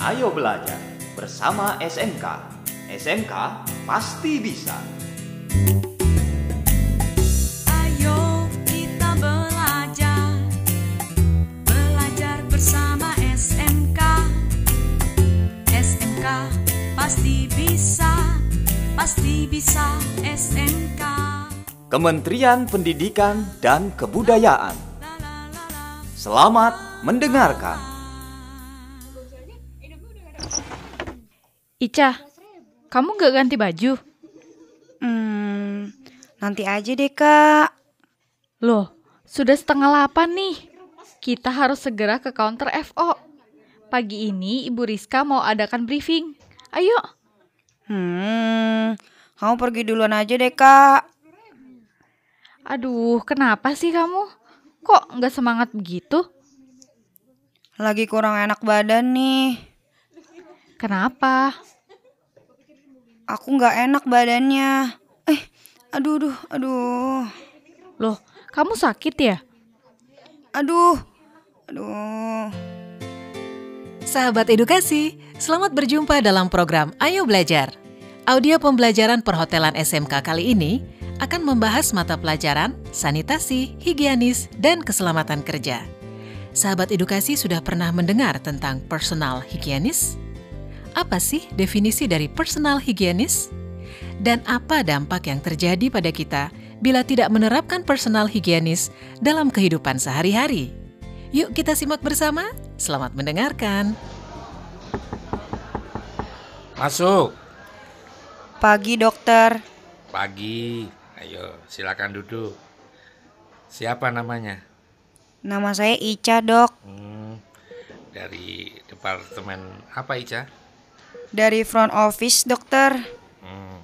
Ayo belajar bersama SMK. SMK pasti bisa. Ayo kita belajar Belajar bersama SMK SMK pasti bisa Pasti bisa SMK Kementerian Pendidikan dan Kebudayaan. Selamat mendengarkan. Ica, kamu gak ganti baju? Hmm, nanti aja deh kak. Loh, sudah setengah delapan nih. Kita harus segera ke counter FO. Pagi ini Ibu Rizka mau adakan briefing. Ayo. Hmm, kamu pergi duluan aja deh kak. Aduh, kenapa sih kamu? Kok nggak semangat begitu? Lagi kurang enak badan nih. Kenapa? Aku nggak enak badannya. Eh, aduh, aduh, aduh, Loh, kamu sakit ya? aduh, aduh. Sahabat edukasi, selamat berjumpa dalam program Ayo Belajar. Audio pembelajaran perhotelan SMK kali ini akan membahas mata pelajaran sanitasi, higienis, dan keselamatan kerja. Sahabat edukasi sudah pernah mendengar tentang personal higienis? Apa sih definisi dari personal higienis? Dan apa dampak yang terjadi pada kita bila tidak menerapkan personal higienis dalam kehidupan sehari-hari? Yuk kita simak bersama. Selamat mendengarkan. Masuk. Pagi dokter. Pagi. Ayo, silakan duduk. Siapa namanya? Nama saya Ica dok. Hmm, dari departemen apa Ica? Dari front office dokter. Hmm,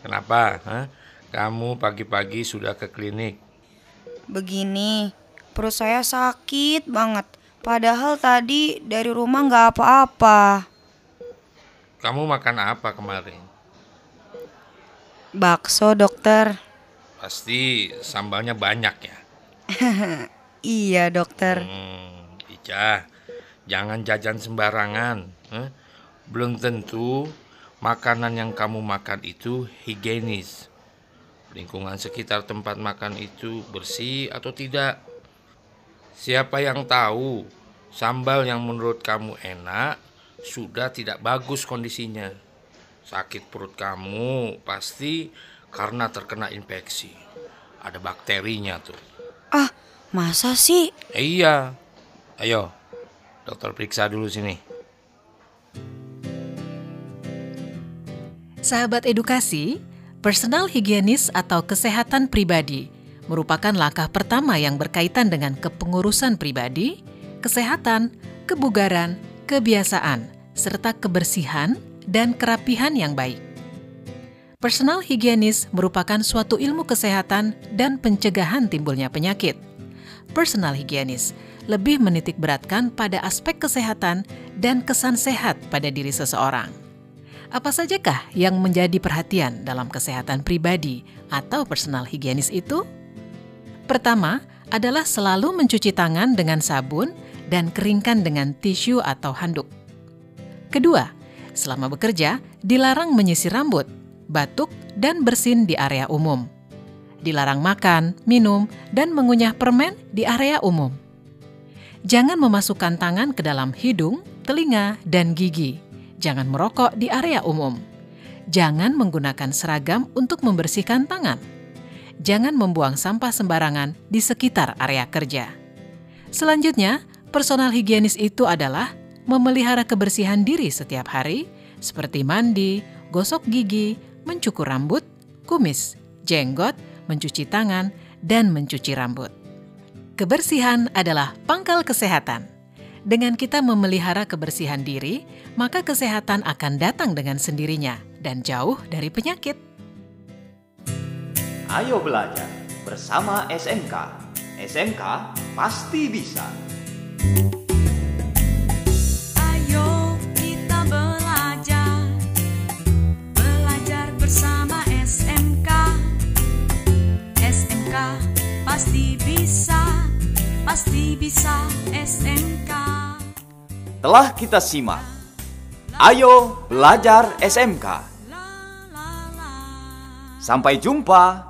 kenapa? hah? Kamu pagi-pagi sudah ke klinik. Begini, perut saya sakit banget. Padahal tadi dari rumah nggak apa-apa. Kamu makan apa kemarin? Bakso dokter. Pasti sambalnya banyak ya. Iya dokter. Hmm, Ica, jangan jajan sembarangan. hah? Belum tentu makanan yang kamu makan itu higienis. Lingkungan sekitar tempat makan itu bersih atau tidak. Siapa yang tahu sambal yang menurut kamu enak sudah tidak bagus kondisinya. Sakit perut kamu pasti karena terkena infeksi. Ada bakterinya tuh. Ah, masa sih? Eh, iya. Ayo, dokter periksa dulu sini. Sahabat edukasi, personal higienis atau kesehatan pribadi merupakan langkah pertama yang berkaitan dengan kepengurusan pribadi, kesehatan, kebugaran, kebiasaan, serta kebersihan dan kerapihan yang baik. Personal higienis merupakan suatu ilmu kesehatan dan pencegahan timbulnya penyakit. Personal higienis lebih menitik beratkan pada aspek kesehatan dan kesan sehat pada diri seseorang. Apa sajakah yang menjadi perhatian dalam kesehatan pribadi atau personal higienis itu? Pertama adalah selalu mencuci tangan dengan sabun dan keringkan dengan tisu atau handuk. Kedua, selama bekerja dilarang menyisir rambut, batuk, dan bersin di area umum. Dilarang makan, minum, dan mengunyah permen di area umum. Jangan memasukkan tangan ke dalam hidung, telinga, dan gigi. Jangan merokok di area umum. Jangan menggunakan seragam untuk membersihkan tangan. Jangan membuang sampah sembarangan di sekitar area kerja. Selanjutnya, personal higienis itu adalah memelihara kebersihan diri setiap hari, seperti mandi, gosok gigi, mencukur rambut, kumis, jenggot, mencuci tangan, dan mencuci rambut. Kebersihan adalah pangkal kesehatan. Dengan kita memelihara kebersihan diri, maka kesehatan akan datang dengan sendirinya dan jauh dari penyakit. Ayo belajar bersama SMK. SMK pasti bisa. Ayo kita belajar Belajar bersama SMK SMK pasti bisa Pasti bisa SMK Telah kita simak Ayo belajar SMK. Sampai jumpa.